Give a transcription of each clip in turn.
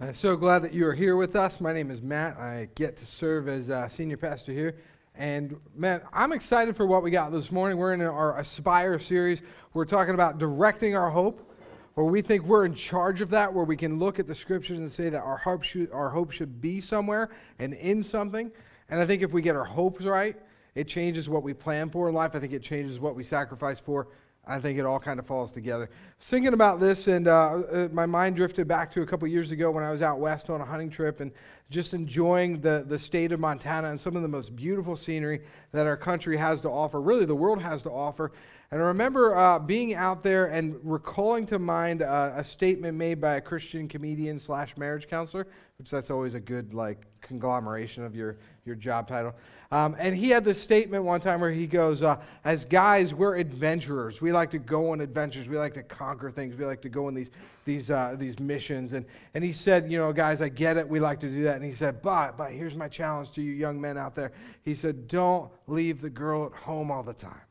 I'm so glad that you are here with us. My name is Matt. I get to serve as uh, senior pastor here. And man, I'm excited for what we got this morning. We're in our Aspire series. We're talking about directing our hope, where we think we're in charge of that, where we can look at the scriptures and say that our hope should, our hope should be somewhere and in something. And I think if we get our hopes right, it changes what we plan for in life. I think it changes what we sacrifice for. I think it all kind of falls together. Thinking about this, and uh, uh, my mind drifted back to a couple years ago when I was out west on a hunting trip and just enjoying the, the state of Montana and some of the most beautiful scenery that our country has to offer, really, the world has to offer. And I remember uh, being out there and recalling to mind uh, a statement made by a Christian comedian slash marriage counselor, which that's always a good like conglomeration of your, your job title. Um, and he had this statement one time where he goes, uh, As guys, we're adventurers. We like to go on adventures. We like to conquer things. We like to go on these, these, uh, these missions. And, and he said, You know, guys, I get it. We like to do that. And he said, But, but here's my challenge to you young men out there. He said, Don't leave the girl at home all the time,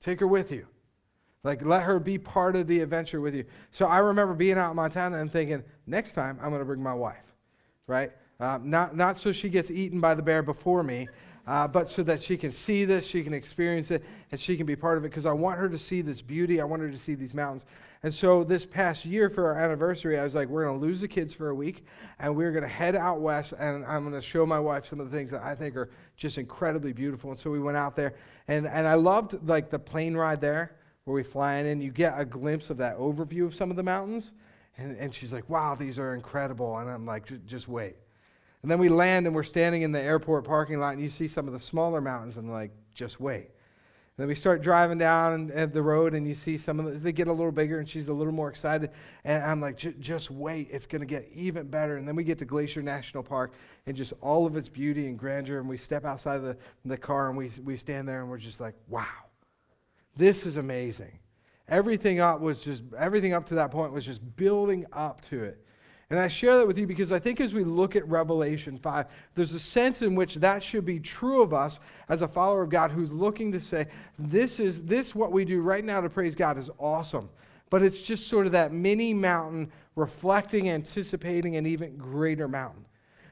take her with you. Like, let her be part of the adventure with you. So I remember being out in Montana and thinking, next time I'm going to bring my wife, right? Um, not, not so she gets eaten by the bear before me, uh, but so that she can see this, she can experience it, and she can be part of it because I want her to see this beauty. I want her to see these mountains. And so this past year for our anniversary, I was like, we're going to lose the kids for a week, and we're going to head out west, and I'm going to show my wife some of the things that I think are just incredibly beautiful. And so we went out there, and, and I loved like the plane ride there where we fly in, and you get a glimpse of that overview of some of the mountains. And, and she's like, wow, these are incredible. And I'm like, just wait. And then we land and we're standing in the airport parking lot and you see some of the smaller mountains and like, just wait. And then we start driving down the road and you see some of them, they get a little bigger and she's a little more excited. And I'm like, just wait, it's going to get even better. And then we get to Glacier National Park and just all of its beauty and grandeur. And we step outside the, the car and we, we stand there and we're just like, wow, this is amazing. Everything up was just, everything up to that point was just building up to it. And I share that with you because I think as we look at Revelation 5, there's a sense in which that should be true of us as a follower of God who's looking to say, this is this what we do right now to praise God is awesome. But it's just sort of that mini mountain reflecting, anticipating an even greater mountain.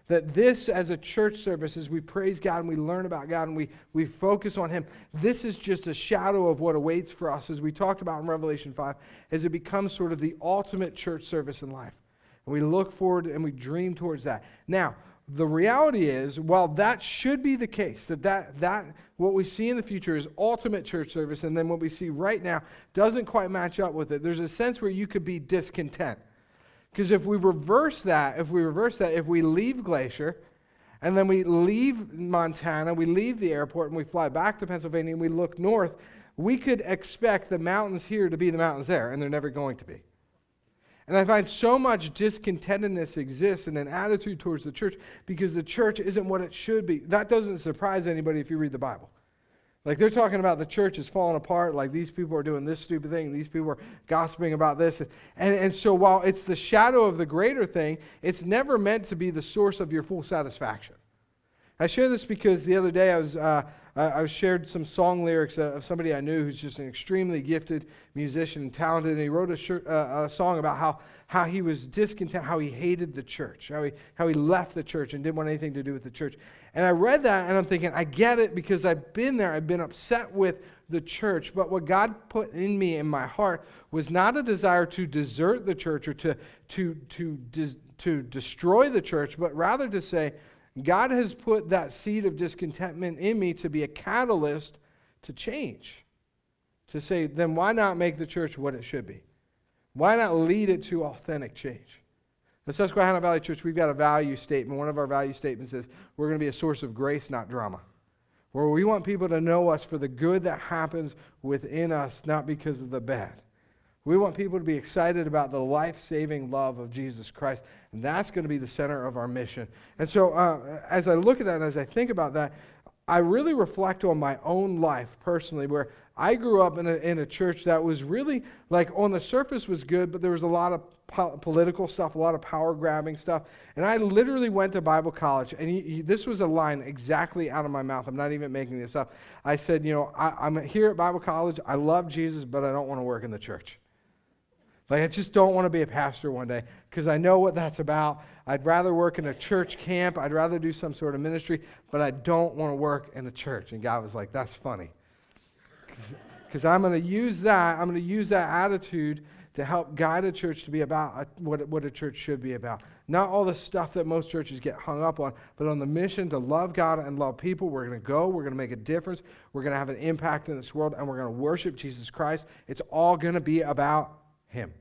That this, as a church service, as we praise God and we learn about God and we, we focus on Him, this is just a shadow of what awaits for us, as we talked about in Revelation 5, as it becomes sort of the ultimate church service in life. And we look forward and we dream towards that. Now, the reality is, while that should be the case, that, that that what we see in the future is ultimate church service, and then what we see right now doesn't quite match up with it. There's a sense where you could be discontent. Because if we reverse that, if we reverse that, if we leave Glacier, and then we leave Montana, we leave the airport, and we fly back to Pennsylvania, and we look north, we could expect the mountains here to be the mountains there, and they're never going to be. And I find so much discontentedness exists in an attitude towards the church because the church isn't what it should be. That doesn't surprise anybody if you read the Bible. Like they're talking about the church is falling apart, like these people are doing this stupid thing, these people are gossiping about this. And, and so while it's the shadow of the greater thing, it's never meant to be the source of your full satisfaction. I share this because the other day I was, uh, I, shared some song lyrics of somebody I knew who's just an extremely gifted musician and talented, and he wrote a, uh, a song about how, how he was discontent, how he hated the church, how he, how he left the church and didn't want anything to do with the church. And I read that and I'm thinking, I get it because I've been there. I've been upset with the church. But what God put in me, in my heart, was not a desire to desert the church or to, to, to, dis, to destroy the church, but rather to say, God has put that seed of discontentment in me to be a catalyst to change. To say, then why not make the church what it should be? Why not lead it to authentic change? At Susquehanna Valley Church, we've got a value statement. One of our value statements is we're going to be a source of grace, not drama. Where we want people to know us for the good that happens within us, not because of the bad. We want people to be excited about the life saving love of Jesus Christ. And that's going to be the center of our mission. And so, uh, as I look at that and as I think about that, I really reflect on my own life personally, where I grew up in a, in a church that was really, like, on the surface was good, but there was a lot of po- political stuff, a lot of power grabbing stuff. And I literally went to Bible college, and this was a line exactly out of my mouth. I'm not even making this up. I said, You know, I, I'm here at Bible college. I love Jesus, but I don't want to work in the church. Like, I just don't want to be a pastor one day because I know what that's about. I'd rather work in a church camp. I'd rather do some sort of ministry, but I don't want to work in a church. And God was like, that's funny. Because I'm going to use that, I'm going to use that attitude to help guide a church to be about what, what a church should be about. Not all the stuff that most churches get hung up on, but on the mission to love God and love people. We're going to go, we're going to make a difference, we're going to have an impact in this world, and we're going to worship Jesus Christ. It's all going to be about Him.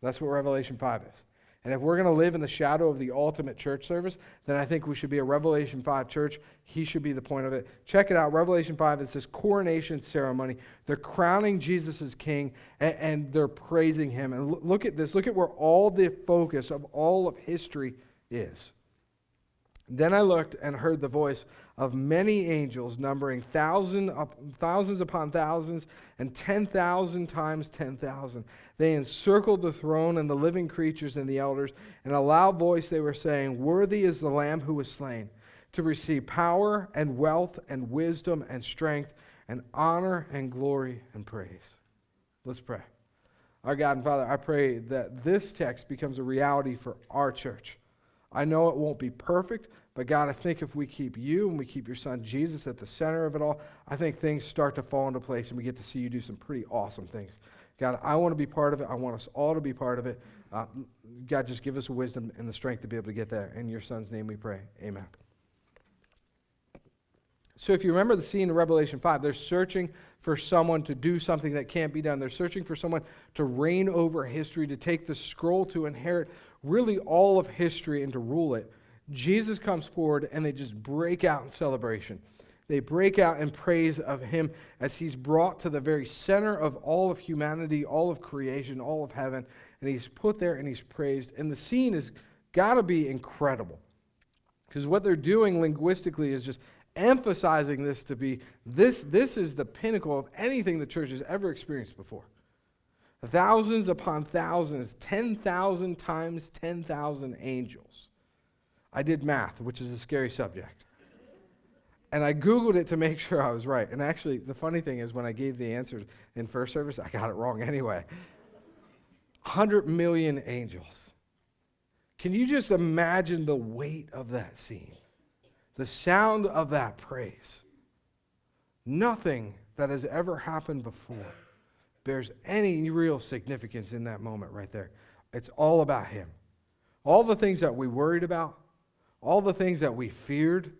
That's what Revelation 5 is. And if we're going to live in the shadow of the ultimate church service, then I think we should be a Revelation 5 church. He should be the point of it. Check it out. Revelation 5, it says coronation ceremony. They're crowning Jesus as king and, and they're praising him. And look at this. Look at where all the focus of all of history is. Then I looked and heard the voice of many angels, numbering thousand, thousands upon thousands and 10,000 times 10,000. They encircled the throne and the living creatures and the elders. In a loud voice, they were saying, Worthy is the Lamb who was slain to receive power and wealth and wisdom and strength and honor and glory and praise. Let's pray. Our God and Father, I pray that this text becomes a reality for our church. I know it won't be perfect, but God, I think if we keep you and we keep your son Jesus at the center of it all, I think things start to fall into place and we get to see you do some pretty awesome things. God, I want to be part of it. I want us all to be part of it. Uh, God, just give us the wisdom and the strength to be able to get there. In your son's name we pray. Amen. So, if you remember the scene in Revelation 5, they're searching for someone to do something that can't be done. They're searching for someone to reign over history, to take the scroll, to inherit really all of history and to rule it. Jesus comes forward and they just break out in celebration. They break out in praise of him as he's brought to the very center of all of humanity, all of creation, all of heaven, and he's put there and he's praised. And the scene has got to be incredible. Because what they're doing linguistically is just emphasizing this to be this, this is the pinnacle of anything the church has ever experienced before. Thousands upon thousands, 10,000 times 10,000 angels. I did math, which is a scary subject. And I Googled it to make sure I was right. And actually, the funny thing is, when I gave the answers in first service, I got it wrong anyway. 100 million angels. Can you just imagine the weight of that scene? The sound of that praise. Nothing that has ever happened before bears any real significance in that moment right there. It's all about Him. All the things that we worried about, all the things that we feared,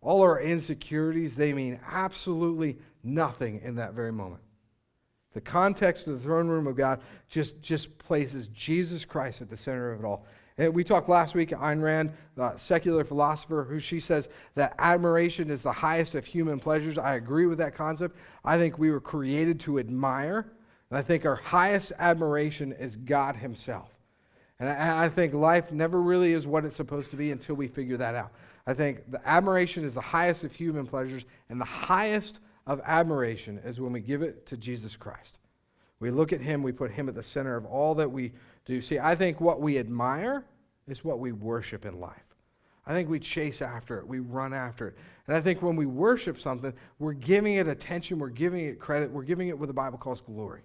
all our insecurities, they mean absolutely nothing in that very moment. The context of the throne room of God just, just places Jesus Christ at the center of it all. And we talked last week, Ayn Rand, a secular philosopher, who she says that admiration is the highest of human pleasures. I agree with that concept. I think we were created to admire. And I think our highest admiration is God Himself. And I, I think life never really is what it's supposed to be until we figure that out. I think the admiration is the highest of human pleasures, and the highest of admiration is when we give it to Jesus Christ. We look at Him, we put Him at the center of all that we do. You see, I think what we admire is what we worship in life. I think we chase after it, we run after it. And I think when we worship something, we're giving it attention, we're giving it credit, we're giving it what the Bible calls glory.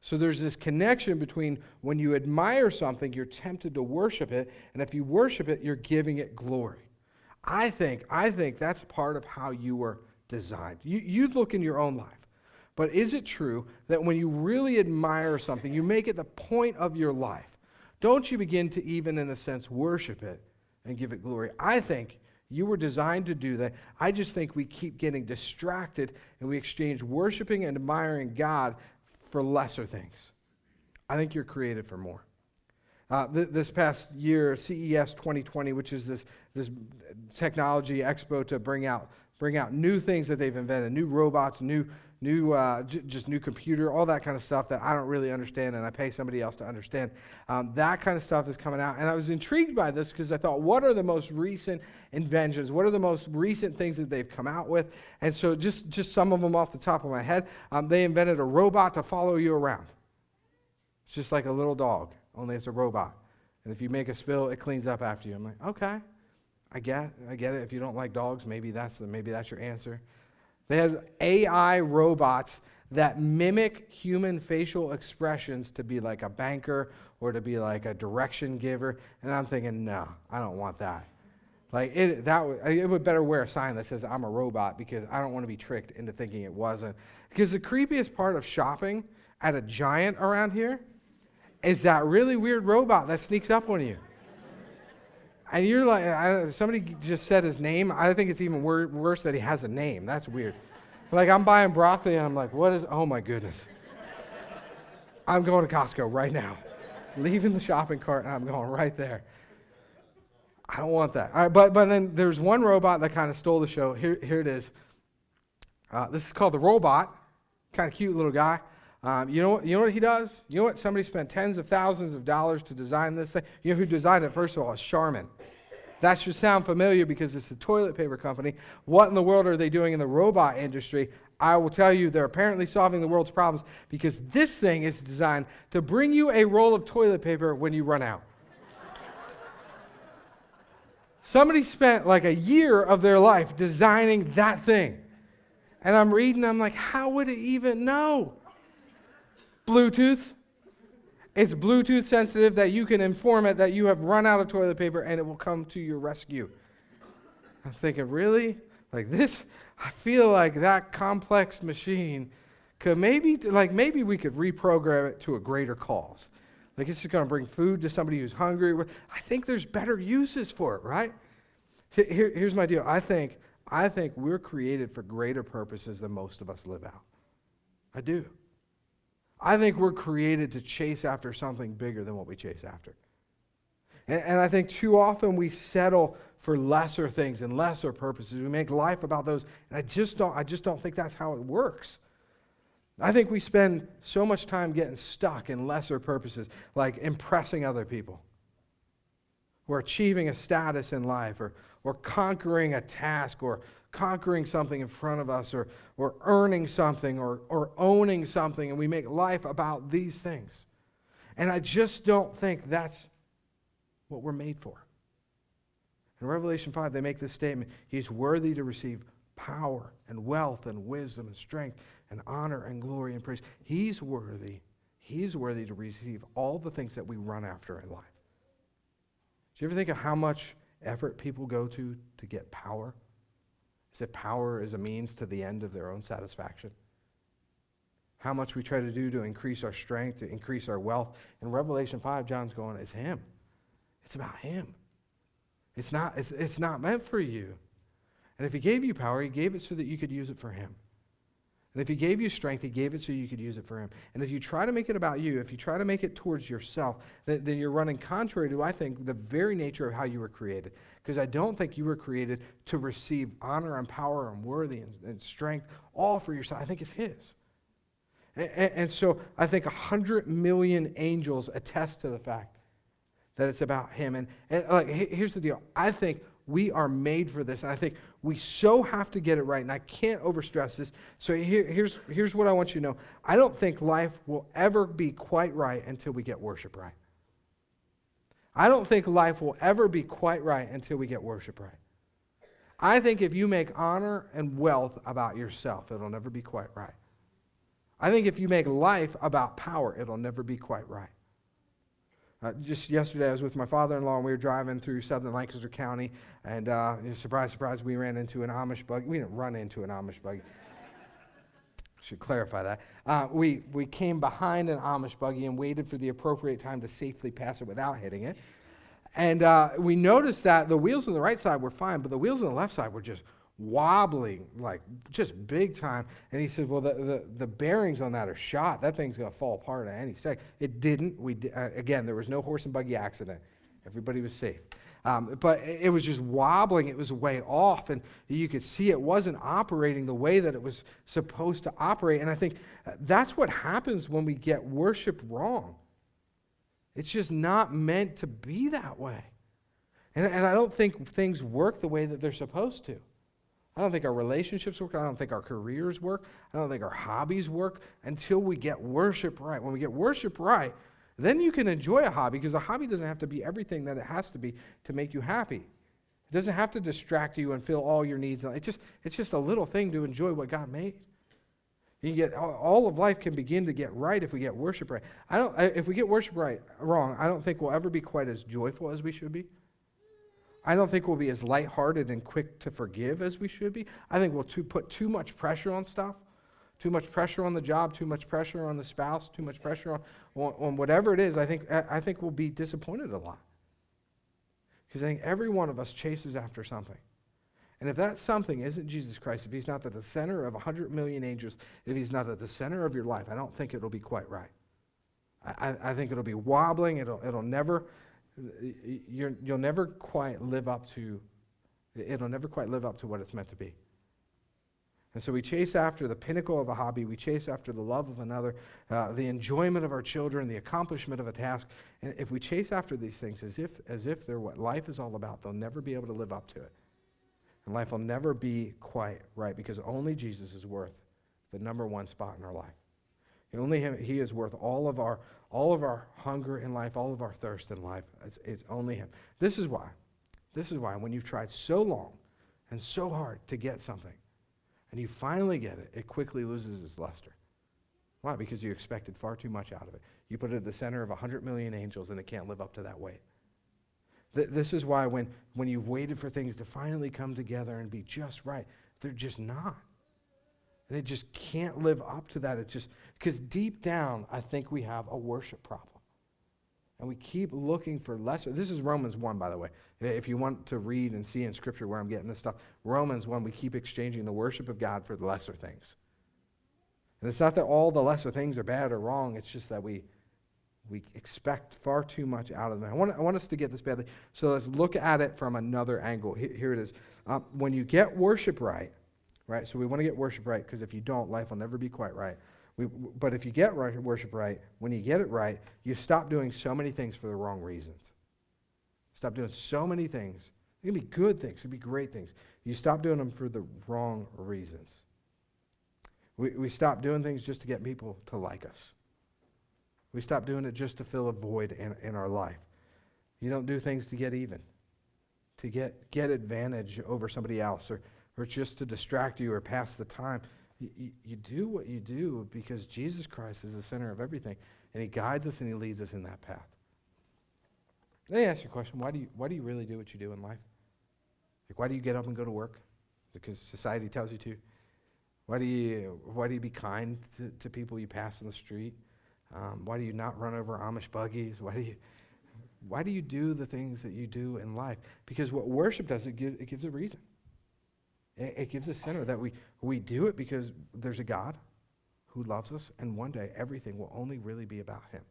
So there's this connection between when you admire something, you're tempted to worship it, and if you worship it, you're giving it glory. I think, I think that's part of how you were designed. You, you look in your own life. But is it true that when you really admire something, you make it the point of your life, don't you begin to even, in a sense, worship it and give it glory? I think you were designed to do that. I just think we keep getting distracted and we exchange worshiping and admiring God for lesser things. I think you're created for more. Uh, th- this past year, CES 2020, which is this, this technology expo to bring out, bring out new things that they've invented, new robots, new, new uh, j- just new computer, all that kind of stuff that I don't really understand and I pay somebody else to understand. Um, that kind of stuff is coming out. And I was intrigued by this because I thought, what are the most recent inventions? What are the most recent things that they've come out with? And so, just, just some of them off the top of my head, um, they invented a robot to follow you around. It's just like a little dog, only it's a robot. And if you make a spill, it cleans up after you. I'm like, okay, I get, I get it. If you don't like dogs, maybe that's the, maybe that's your answer. They had AI robots that mimic human facial expressions to be like a banker or to be like a direction giver. And I'm thinking, no, I don't want that. Like it, that would, it would better wear a sign that says I'm a robot because I don't want to be tricked into thinking it wasn't. Because the creepiest part of shopping at a giant around here is that really weird robot that sneaks up on you. And you're like, I, somebody just said his name. I think it's even wor- worse that he has a name. That's weird. Like I'm buying broccoli and I'm like, what is? Oh my goodness. I'm going to Costco right now, leaving the shopping cart and I'm going right there. I don't want that. All right, but, but then there's one robot that kind of stole the show. Here, here it is. Uh, this is called the RollBot. Kind of cute little guy. Um, you, know what, you know what he does? You know what? Somebody spent tens of thousands of dollars to design this thing. You know who designed it, first of all? Charmin. That should sound familiar because it's a toilet paper company. What in the world are they doing in the robot industry? I will tell you, they're apparently solving the world's problems because this thing is designed to bring you a roll of toilet paper when you run out. Somebody spent like a year of their life designing that thing. And I'm reading, I'm like, how would it even know? Bluetooth. It's Bluetooth sensitive that you can inform it that you have run out of toilet paper and it will come to your rescue. I'm thinking, really? Like this? I feel like that complex machine could maybe, like maybe we could reprogram it to a greater cause. Like it's just going to bring food to somebody who's hungry. I think there's better uses for it, right? Here, here's my deal. I think, I think we're created for greater purposes than most of us live out. I do. I think we're created to chase after something bigger than what we chase after. And, and, I think too often we settle for lesser things and lesser purposes. We make life about those. And I just don't, I just don't think that's how it works. I think we spend so much time getting stuck in lesser purposes, like impressing other people, or achieving a status in life, or, or conquering a task, or conquering something in front of us, or, or earning something, or, or owning something, and we make life about these things. And I just don't think that's what we're made for. In Revelation 5, they make this statement He's worthy to receive power and wealth and wisdom and strength and honor and glory and praise. He's worthy. He's worthy to receive all the things that we run after in life. Do you ever think of how much effort people go to to get power? Is it power is a means to the end of their own satisfaction? How much we try to do to increase our strength, to increase our wealth. In Revelation 5, John's going, it's him. It's about him. It's not, it's, it's not meant for you. And if he gave you power, he gave it so that you could use it for him. And if he gave you strength, he gave it so you could use it for him. And if you try to make it about you, if you try to make it towards yourself, then, then you're running contrary to, I think, the very nature of how you were created. Because I don't think you were created to receive honor and power and worthy and, and strength all for yourself. I think it's his. And, and, and so I think a hundred million angels attest to the fact that it's about him. And, and like, here's the deal. I think we are made for this. And I think we so have to get it right. And I can't overstress this. So here, here's, here's what I want you to know I don't think life will ever be quite right until we get worship right. I don't think life will ever be quite right until we get worship right. I think if you make honor and wealth about yourself, it'll never be quite right. I think if you make life about power, it'll never be quite right. Uh, just yesterday, I was with my father-in-law, and we were driving through southern Lancaster County, and uh, surprise, surprise, we ran into an Amish buggy. We didn't run into an Amish buggy. Should clarify that. Uh, we, we came behind an Amish buggy and waited for the appropriate time to safely pass it without hitting it. And uh, we noticed that the wheels on the right side were fine, but the wheels on the left side were just wobbling, like just big time. And he said, Well, the, the, the bearings on that are shot. That thing's going to fall apart at any second. It didn't. We, uh, again, there was no horse and buggy accident. Everybody was safe. Um, but it was just wobbling. It was way off. And you could see it wasn't operating the way that it was supposed to operate. And I think uh, that's what happens when we get worship wrong. It's just not meant to be that way. And, and I don't think things work the way that they're supposed to. I don't think our relationships work. I don't think our careers work. I don't think our hobbies work until we get worship right. When we get worship right, then you can enjoy a hobby because a hobby doesn't have to be everything that it has to be to make you happy. It doesn't have to distract you and fill all your needs. It's just, it's just a little thing to enjoy what God made. You get all of life can begin to get right if we get worship right. I don't. If we get worship right wrong, I don't think we'll ever be quite as joyful as we should be. I don't think we'll be as lighthearted and quick to forgive as we should be. I think we'll too, put too much pressure on stuff, too much pressure on the job, too much pressure on the spouse, too much pressure on, on, on whatever it is. I think I think we'll be disappointed a lot because I think every one of us chases after something. And if that something isn't Jesus Christ, if he's not at the center of 100 million angels, if he's not at the center of your life, I don't think it'll be quite right. I, I think it'll be wobbling. It'll, it'll never, you will never quite live up to, it'll never quite live up to what it's meant to be. And so we chase after the pinnacle of a hobby. We chase after the love of another, uh, the enjoyment of our children, the accomplishment of a task. And if we chase after these things as if, as if they're what life is all about, they'll never be able to live up to it. And life will never be quite right because only Jesus is worth the number one spot in our life. only him, he is worth all of our all of our hunger in life, all of our thirst in life. It's, only him. This is why. This is why when you've tried so long and so hard to get something, and you finally get it, it quickly loses its luster. Why? Because you expected far too much out of it. You put it at the center of 100 million angels, and it can't live up to that weight. Th- this is why when, when you've waited for things to finally come together and be just right, they're just not. They just can't live up to that. It's just because deep down, I think we have a worship problem. And we keep looking for lesser. This is Romans 1, by the way. If you want to read and see in Scripture where I'm getting this stuff, Romans 1, we keep exchanging the worship of God for the lesser things. And it's not that all the lesser things are bad or wrong, it's just that we we expect far too much out of them. I want, I want us to get this badly. So let's look at it from another angle. Here, it is. Um, when you get worship right, right? So we want to get worship right because if you don't, life will never be quite right. We, but if you get worship right, when you get it right, you stop doing so many things for the wrong reasons. Stop doing so many things. It can be good things, it can be great things. You stop doing them for the wrong reasons. We, we stop doing things just to get people to like us. We stop doing it just to fill a void in, in our life. You don't do things to get even, to get, get advantage over somebody else, or, or just to distract you or pass the time. You, you, you do what you do because Jesus Christ is the center of everything, and He guides us and He leads us in that path. Let me ask you a question. Why do you, why do you really do what you do in life? Like, why do you get up and go to work? Is it because society tells you to? Why do you, why do you be kind to, to people you pass in the street? Um, why do you not run over Amish buggies? Why do you, why do you do the things that you do in life? Because what worship does, it, give, it gives a reason. It, it gives us center that we, we do it because there's a God who loves us, and one day everything will only really be about Him.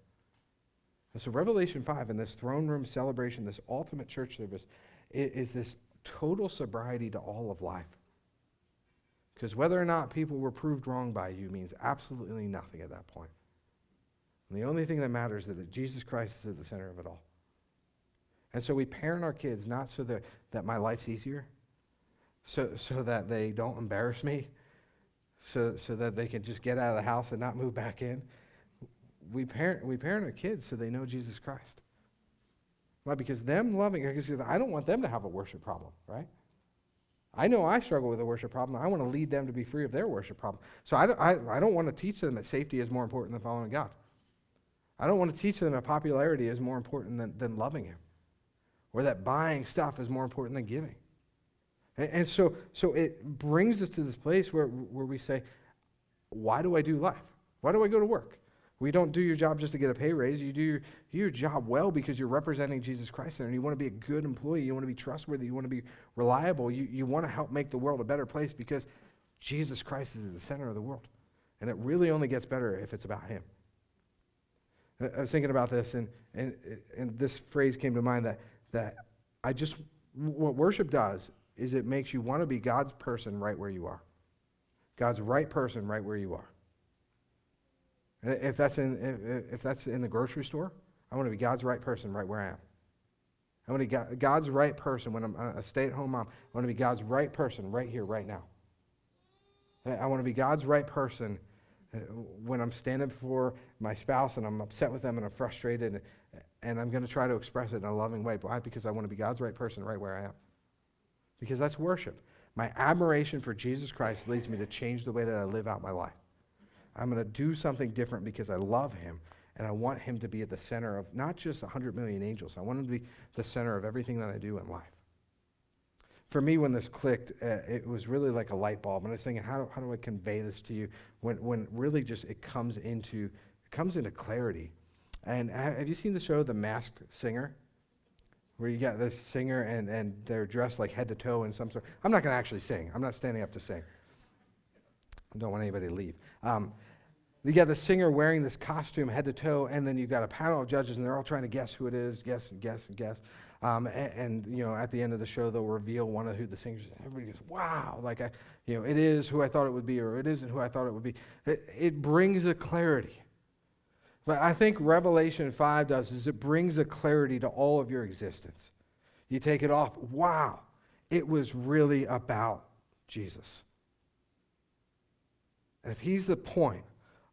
And so, Revelation 5 and this throne room celebration, this ultimate church service, is this total sobriety to all of life. Because whether or not people were proved wrong by you means absolutely nothing at that point. And the only thing that matters is that Jesus Christ is at the center of it all. And so we parent our kids not so that, that my life's easier, so, so that they don't embarrass me, so, so that they can just get out of the house and not move back in. We parent, we parent our kids so they know Jesus Christ. Why? Because them loving, because I don't want them to have a worship problem, right? I know I struggle with a worship problem. I want to lead them to be free of their worship problem. So I don't, I, I don't want to teach them that safety is more important than following God. I don't want to teach them that popularity is more important than, than loving Him, or that buying stuff is more important than giving. And, and so, so it brings us to this place where, where we say, why do I do life? Why do I go to work? We don't do your job just to get a pay raise. You do your, your job well because you're representing Jesus Christ and you want to be a good employee. You want to be trustworthy. You want to be reliable. You, you want to help make the world a better place because Jesus Christ is at the center of the world. And it really only gets better if it's about Him. I was thinking about this, and, and, and this phrase came to mind that, that I just, what worship does is it makes you want to be God's person right where you are. God's right person right where you are. If that's in, if, if that's in the grocery store, I want to be God's right person right where I am. I want to be God's right person when I'm a stay at home mom. I want to be God's right person right here, right now. I want to be God's right person uh, when I'm standing before my spouse and I'm upset with them and I'm frustrated and, and I'm going to try to express it in a loving way. Why? Because I want to be God's right person right where I am. Because that's worship. My admiration for Jesus Christ leads me to change the way that I live out my life. I'm going to do something different because I love him and I want him to be at the center of not just 100 million angels. I want him to be the center of everything that I do in life. For me, when this clicked, uh, it was really like a light bulb. And I was thinking, how, how do I convey this to you when, when really just it comes into, it comes into clarity. And have you seen the show The Masked Singer? Where you got this singer and, and they're dressed like head to toe in some sort. I'm not going to actually sing. I'm not standing up to sing. I don't want anybody to leave. Um, you got the singer wearing this costume head to toe, and then you've got a panel of judges, and they're all trying to guess who it is, guess and guess and guess. Um, and, and, you know, at the end of the show, they'll reveal one of who the singers. Everybody goes, "Wow!" Like, I, you know, it is who I thought it would be, or it isn't who I thought it would be. It, it brings a clarity. But I think Revelation 5 does is it brings a clarity to all of your existence. You take it off. Wow, it was really about Jesus. And if he's the point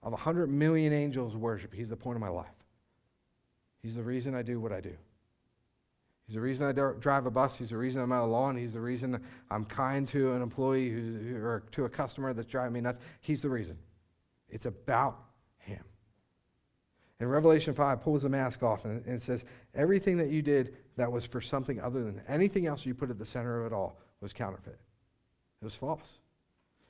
of 100 million angels worship, he's the point of my life. He's the reason I do what I do. He's the reason I drive a bus. He's the reason I'm out of lawn. He's the reason I'm kind to an employee who, or to a customer that's driving me nuts. He's the reason. It's about him. And Revelation 5 pulls the mask off and, and it says, everything that you did that was for something other than anything else you put at the center of it all was counterfeit. It was false.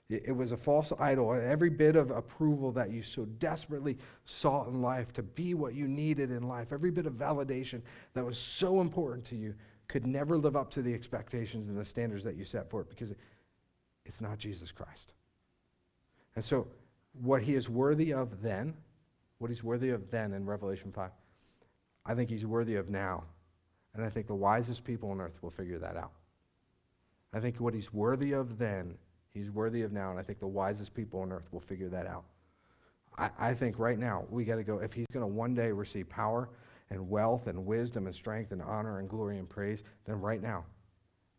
It was a false idol. Every bit of approval that you so desperately sought in life to be what you needed in life, every bit of validation that was so important to you could never live up to the expectations and the standards that you set for it because it's not Jesus Christ. And so, what he is worthy of then, what he's worthy of then in Revelation 5, I think he's worthy of now. And I think the wisest people on earth will figure that out. I think what he's worthy of then He's worthy of now, and I think the wisest people on earth will figure that out. I, I think right now we got to go, if he's going to one day receive power and wealth and wisdom and strength and honor and glory and praise, then right now,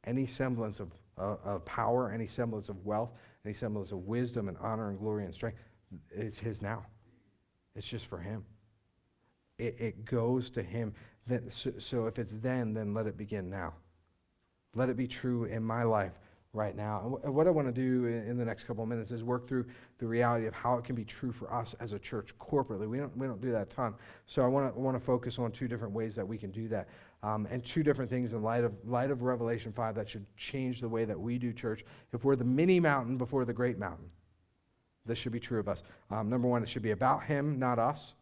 any semblance of, uh, of power, any semblance of wealth, any semblance of wisdom and honor and glory and strength, it's his now. It's just for him. It, it goes to him. Then, so, so if it's then, then let it begin now. Let it be true in my life right now. And what I want to do in the next couple of minutes is work through the reality of how it can be true for us as a church corporately. We don't, we don't do that ton. So I want to, want to focus on two different ways that we can do that. Um, and two different things in light of, light of Revelation 5 that should change the way that we do church. If we're the mini mountain before the great mountain, this should be true of us. Um, number one, it should be about Him, not us.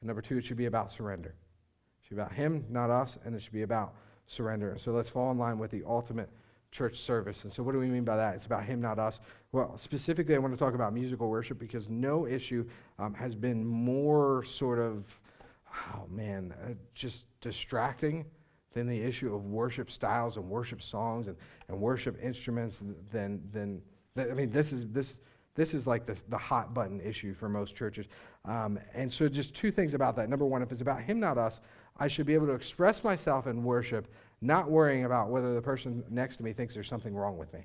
And number two, it should be about surrender. It should be about Him, not us, and it should be about surrender. And So let's fall in line with the ultimate church service. And so, what do we mean by that? It's about Him, not us. Well, specifically, I want to talk about musical worship because no issue um, has been more sort of, oh man, uh, just distracting than the issue of worship styles and worship songs and, and worship instruments than, than, I mean, this is, this, this is like the, the hot button issue for most churches. Um, and so, just two things about that. Number one, if it's about Him, not us, I should be able to express myself in worship not worrying about whether the person next to me thinks there's something wrong with me.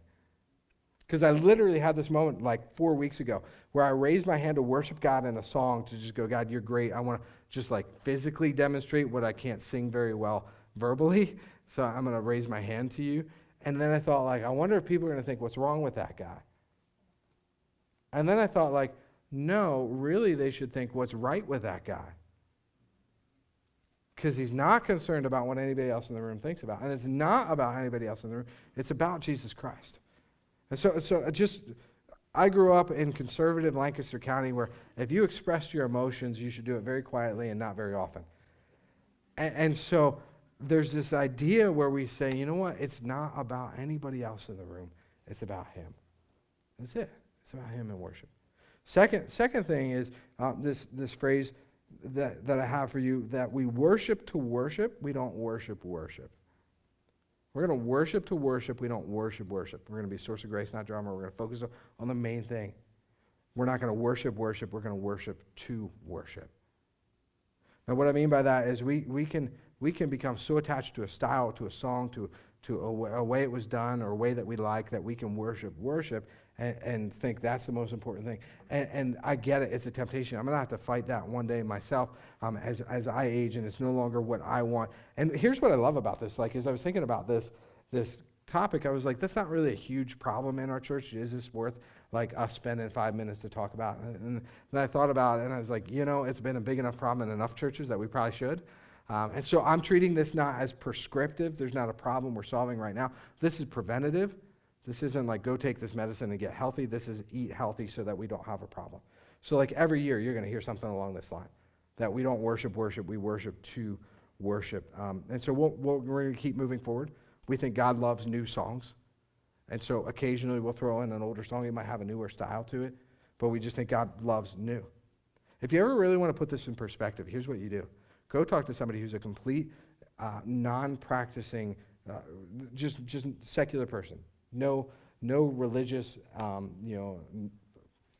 Because I literally had this moment like four weeks ago where I raised my hand to worship God in a song to just go, God, you're great. I want to just like physically demonstrate what I can't sing very well verbally. So I'm going to raise my hand to you. And then I thought, like, I wonder if people are going to think, what's wrong with that guy? And then I thought, like, no, really, they should think, what's right with that guy? because he's not concerned about what anybody else in the room thinks about. And it's not about anybody else in the room, it's about Jesus Christ. And so, so uh, just, I grew up in conservative Lancaster County where if you expressed your emotions, you should do it very quietly and not very often. And, and so there's this idea where we say, you know what, it's not about anybody else in the room, it's about him. That's it. It's about him and worship. Second, second thing is uh, this, this phrase, that, that I have for you that we worship to worship, we don't worship worship. We're going to worship to worship, we don't worship worship. We're going to be source of grace, not drama. We're going to focus on the main thing. We're not going to worship worship, we're going to worship to worship. Now, what I mean by that is we, we, can, we can become so attached to a style, to a song, to, to a, a way it was done, or a way that we like that we can worship worship and, and think that's the most important thing. And, and, I get it, it's a temptation. I'm going to have to fight that one day myself um, as, as I age, and it's no longer what I want. And here's what I love about this. Like, as I was thinking about this, this topic, I was like, that's not really a huge problem in our church. Is this worth like us spending five minutes to talk about. And, and then I thought about it, and I was like, you know, it's been a big enough problem in enough churches that we probably should. Um, and so I'm treating this not as prescriptive. There's not a problem we're solving right now. This is preventative. This isn't like go take this medicine and get healthy. This is eat healthy so that we don't have a problem. So, like every year, you're going to hear something along this line that we don't worship, worship, we worship to worship. Um, and so we'll, we we are going to keep moving forward. We think God loves new songs. And so occasionally we'll throw in an older song. It might have a newer style to it, but we just think God loves new. If you ever really want to put this in perspective, here's what you do go talk to somebody who's a complete uh, non practicing, uh, just, just secular person. No, no religious um, you know,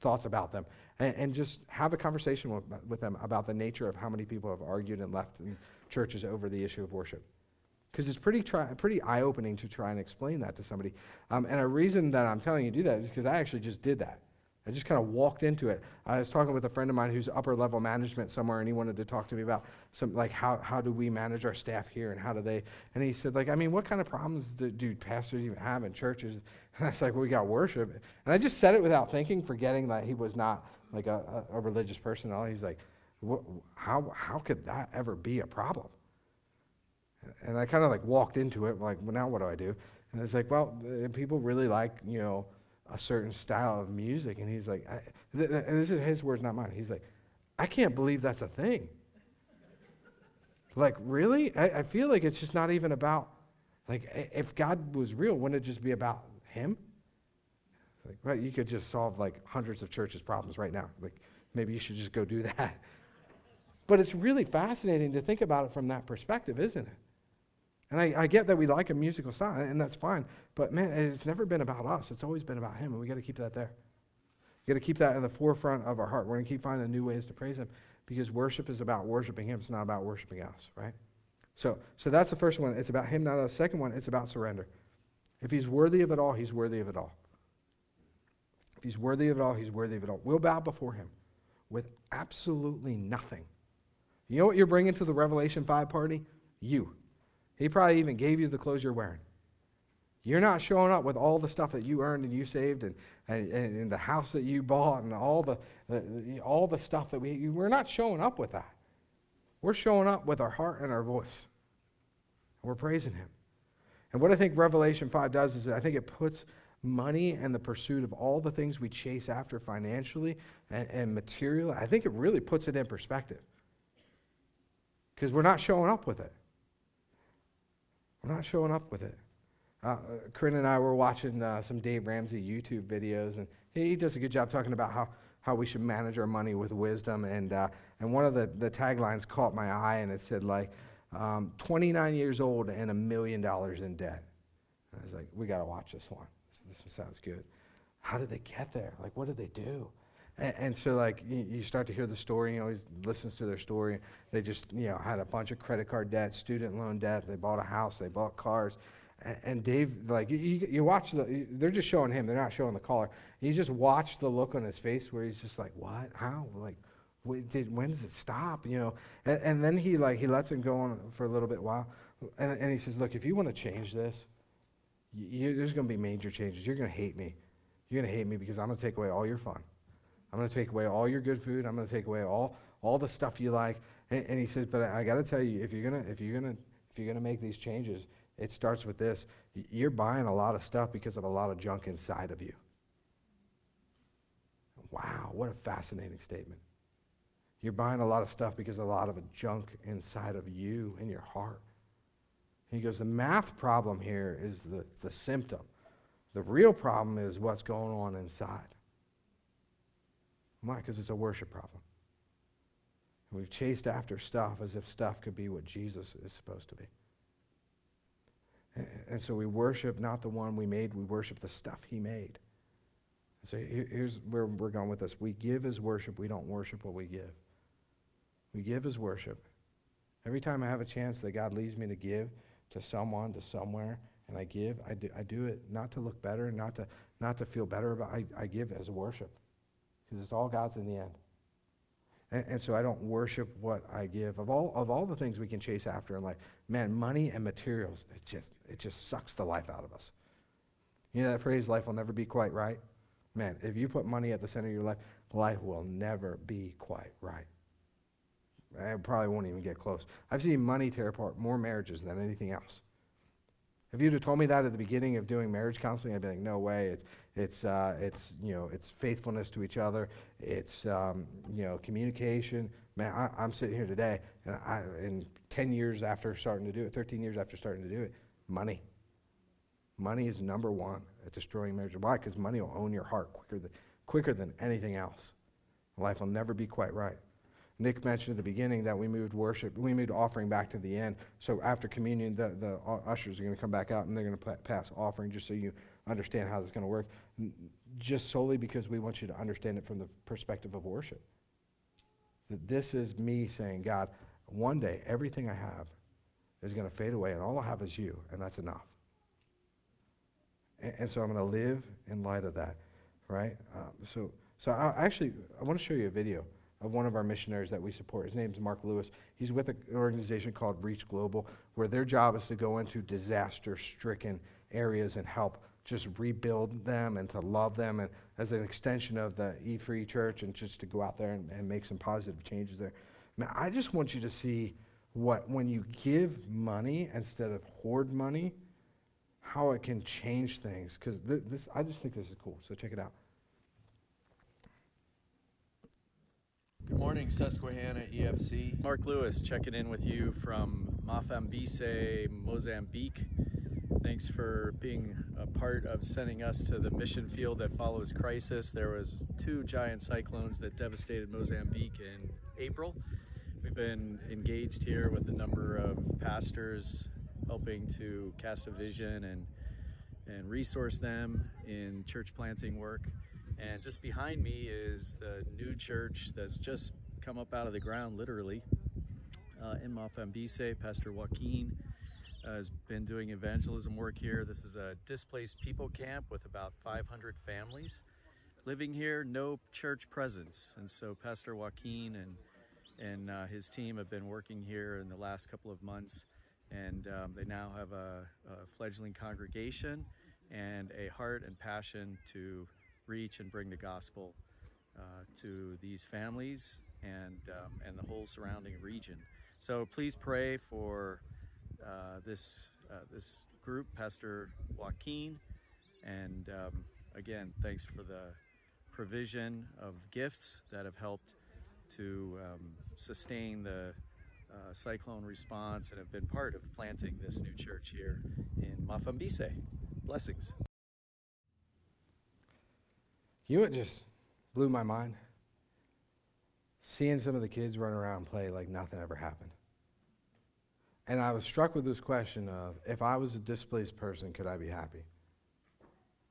thoughts about them. And, and, just have a conversation with, with them about the nature of how many people have argued and left churches over the issue of worship because it's pretty, pretty eye-opening to try and explain that to somebody. Um, and a reason that I'm telling you to do that is because I actually just did that. I just kind of walked into it. I was talking with a friend of mine who's upper level management somewhere, and he wanted to talk to me about some like how, how do we manage our staff here, and how do they? And he said like, I mean, what kind of problems do, do pastors even have in churches? And I was like, well, we got worship, and I just said it without thinking, forgetting that he was not like a, a, a religious person. All he's like, how how could that ever be a problem? And I kind of like walked into it, like, well, now what do I do? And it's like, well, people really like, you know, a certain style of music. And he's like, th- th- and this is his words, not mine. He's like, I can't believe that's a thing. like, really? I, I feel like it's just not even about, like, if God was real, wouldn't it just be about him? Like, well, you could just solve like hundreds of churches' problems right now. Like, maybe you should just go do that. But it's really fascinating to think about it from that perspective, isn't it? And I, I, get that we like a musical style, and that's fine. But man, it's never been about us. It's always been about Him, and we got to keep that there. We got to keep that in the forefront of our heart. We're going to keep finding new ways to praise Him because worship is about worshiping Him. It's not about worshiping us, right? So, so that's the first one. It's about Him. Now, the second one, it's about surrender. If He's worthy of it all, He's worthy of it all. If He's worthy of it all, He's worthy of it all. We'll bow before Him with absolutely nothing. You know what you're bringing to the Revelation 5 party? You. He probably even gave you the clothes you're wearing. You're not showing up with all the stuff that you earned and you saved and, and, and the house that you bought and all the, the, all the stuff that we, we're not showing up with that. We're showing up with our heart and our voice. We're praising him. And what I think Revelation 5 does is I think it puts money and the pursuit of all the things we chase after financially and, and materially, I think it really puts it in perspective. Because we're not showing up with it. We're not showing up with it. Uh, Corinne and I were watching uh, some Dave Ramsey YouTube videos, and he, does a good job talking about how, how we should manage our money with wisdom. And, uh, and one of the, the taglines caught my eye, and it said, like, um, 29 years old and a million dollars in debt. And I was like, we got to watch this one. This, this sounds good. How did they get there? Like, what did they do? And, so, like, you, start to hear the story. You know, he listens to their story. They just, you know, had a bunch of credit card debt, student loan debt. They bought a house. They bought cars. And, and Dave, like, you, you watch the, they're just showing him. They're not showing the caller. You just watch the look on his face where he's just like, what? How? Like, did, when does it stop? You know, and, and, then he like he lets him go on for a little bit while, and, and he says, "Look, if you want to change this, you, there's going to be major changes. You're going to hate me. You're going to hate me because I'm going to take away all your fun. I'm going to take away all your good food. I'm going to take away all, all the stuff you like. And, and he says, but I, I got to tell you, if you're going to, if you're going to, if you're going to make these changes, it starts with this. You're buying a lot of stuff because of a lot of junk inside of you. Wow, what a fascinating statement. You're buying a lot of stuff because of a lot of junk inside of you in your heart. he goes, the math problem here is the, the symptom. The real problem is what's going on inside. Why? Because it's a worship problem. We've chased after stuff as if stuff could be what Jesus is supposed to be. And, so we worship not the one we made, we worship the stuff he made. So here's where we're going with this. We give as worship, we don't worship what we give. We give as worship. Every time I have a chance that God leads me to give to someone, to somewhere, and I give, I do, I do it not to look better, not to, not to feel better about I, I give as worship because it's all God's in the end. And, and, so I don't worship what I give. Of all, of all the things we can chase after in life, man, money and materials, it just, it just sucks the life out of us. You know that phrase, life will never be quite right? man, if you put money at the center of your life, life will never be quite right. Eh, I probably won't even get close. I've seen money tear apart more marriages than anything else. If you'd have told me that at the beginning of doing marriage counseling, I'd be like, no way. It's, it's, uh, it's, you know, it's faithfulness to each other. It's, um, you know, communication. Man, I, am sitting here today, and I, in 10 years after starting to do it, 13 years after starting to do it, money. Money is number one at destroying marriage. Why? Because money will own your heart quicker than, quicker than anything else. Life will never be quite right. Nick mentioned at the beginning that we moved worship, we moved offering back to the end. So after communion, the, the ushers are going to come back out and they're going to pass offering just so you understand how this is going to work. Just solely because we want you to understand it from the perspective of worship. That this is me saying, God, one day everything I have is going to fade away and all I have is you, and that's enough. And, and so I'm going to live in light of that, right? Um, so, so I actually, I want to show you a video of one of our missionaries that we support. His name is Mark Lewis. He's with an organization called Reach Global, where their job is to go into disaster stricken areas and help just rebuild them and to love them and as an extension of the E Free Church and just to go out there and, and make some positive changes there. Man, I just want you to see what when you give money instead of hoard money, how it can change things. Because th- this, I just think this is cool. So check it out. Good morning, Susquehanna EFC. Mark Lewis checking in with you from Mafambisse, Mozambique. Thanks for being a part of sending us to the mission field that follows crisis. There was two giant cyclones that devastated Mozambique in April. We've been engaged here with a number of pastors helping to cast a vision and and resource them in church planting work. And just behind me is the new church that's just come up out of the ground, literally, uh, in Mafambisse. Pastor Joaquin has been doing evangelism work here. This is a displaced people camp with about 500 families living here, no church presence. And so Pastor Joaquin and and uh, his team have been working here in the last couple of months, and um, they now have a, a fledgling congregation and a heart and passion to reach and bring the gospel uh, to these families and, um, and the whole surrounding region. So please pray for uh, this, uh, this group, Pastor Joaquin. And um, again, thanks for the provision of gifts that have helped to um, sustain the uh, cyclone response and have been part of planting this new church here in Mafambisse. Blessings. You know just blew my mind? Seeing some of the kids run around and play like nothing ever happened. And I was struck with this question of if I was a displaced person, could I be happy?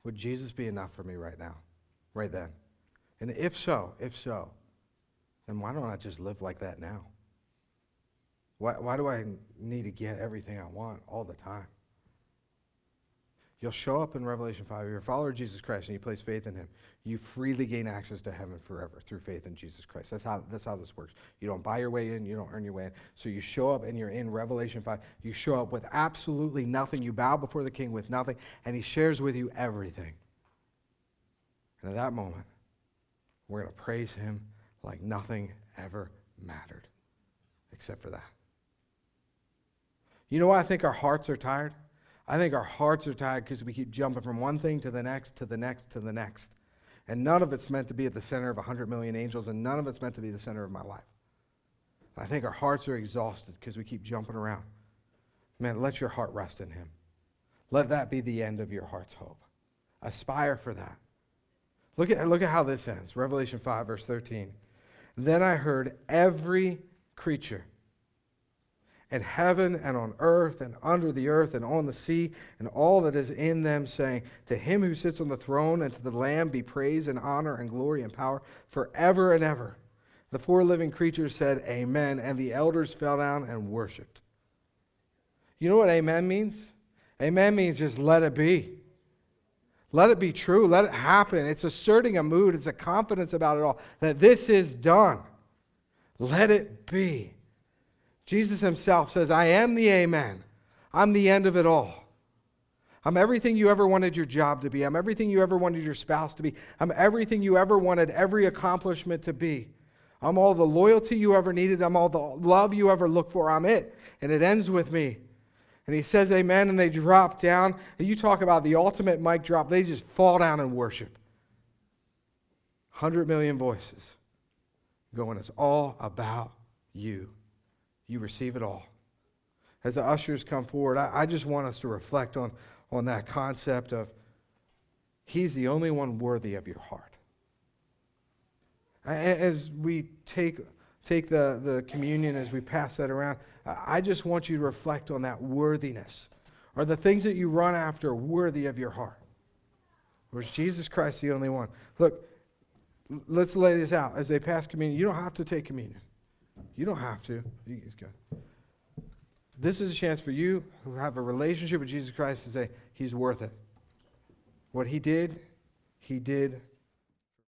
Would Jesus be enough for me right now? Right then? And if so, if so, then why don't I just live like that now? Why, why do I need to get everything I want all the time? You'll show up in Revelation 5. If you're a follower of Jesus Christ and you place faith in him, you freely gain access to heaven forever through faith in Jesus Christ. That's how, that's how this works. You don't buy your way in, you don't earn your way in. So you show up and you're in Revelation 5. You show up with absolutely nothing. You bow before the king with nothing, and he shares with you everything. And at that moment, we're going to praise him like nothing ever mattered except for that. You know why I think our hearts are tired? I think our hearts are tired because we keep jumping from one thing to the next, to the next, to the next. And none of it's meant to be at the center of 100 million angels, and none of it's meant to be the center of my life. I think our hearts are exhausted because we keep jumping around. Man, let your heart rest in Him. Let that be the end of your heart's hope. Aspire for that. Look at, look at how this ends Revelation 5, verse 13. Then I heard every creature and heaven and on earth and under the earth and on the sea and all that is in them, saying, To him who sits on the throne and to the Lamb be praise and honor and glory and power forever and ever. The four living creatures said, Amen, and the elders fell down and worshiped. You know what amen means? Amen means just let it be. Let it be true. Let it happen. It's asserting a mood, it's a confidence about it all that this is done. Let it be. Jesus himself says, I am the Amen. I'm the end of it all. I'm everything you ever wanted your job to be. I'm everything you ever wanted your spouse to be. I'm everything you ever wanted every accomplishment to be. I'm all the loyalty you ever needed. I'm all the love you ever looked for. I'm it. And it ends with me. And he says amen, and they drop down. And you talk about the ultimate mic drop. They just fall down and worship. 100 million voices going, it's all about you. You receive it all. As the ushers come forward, I, I just want us to reflect on, on that concept of He's the only one worthy of your heart. As we take, take the, the communion, as we pass that around, I just want you to reflect on that worthiness. Are the things that you run after worthy of your heart? Or is Jesus Christ the only one? Look, let's lay this out. As they pass communion, you don't have to take communion. You don't have to. It's good. This is a chance for you who have a relationship with Jesus Christ to say, He's worth it. What He did, He did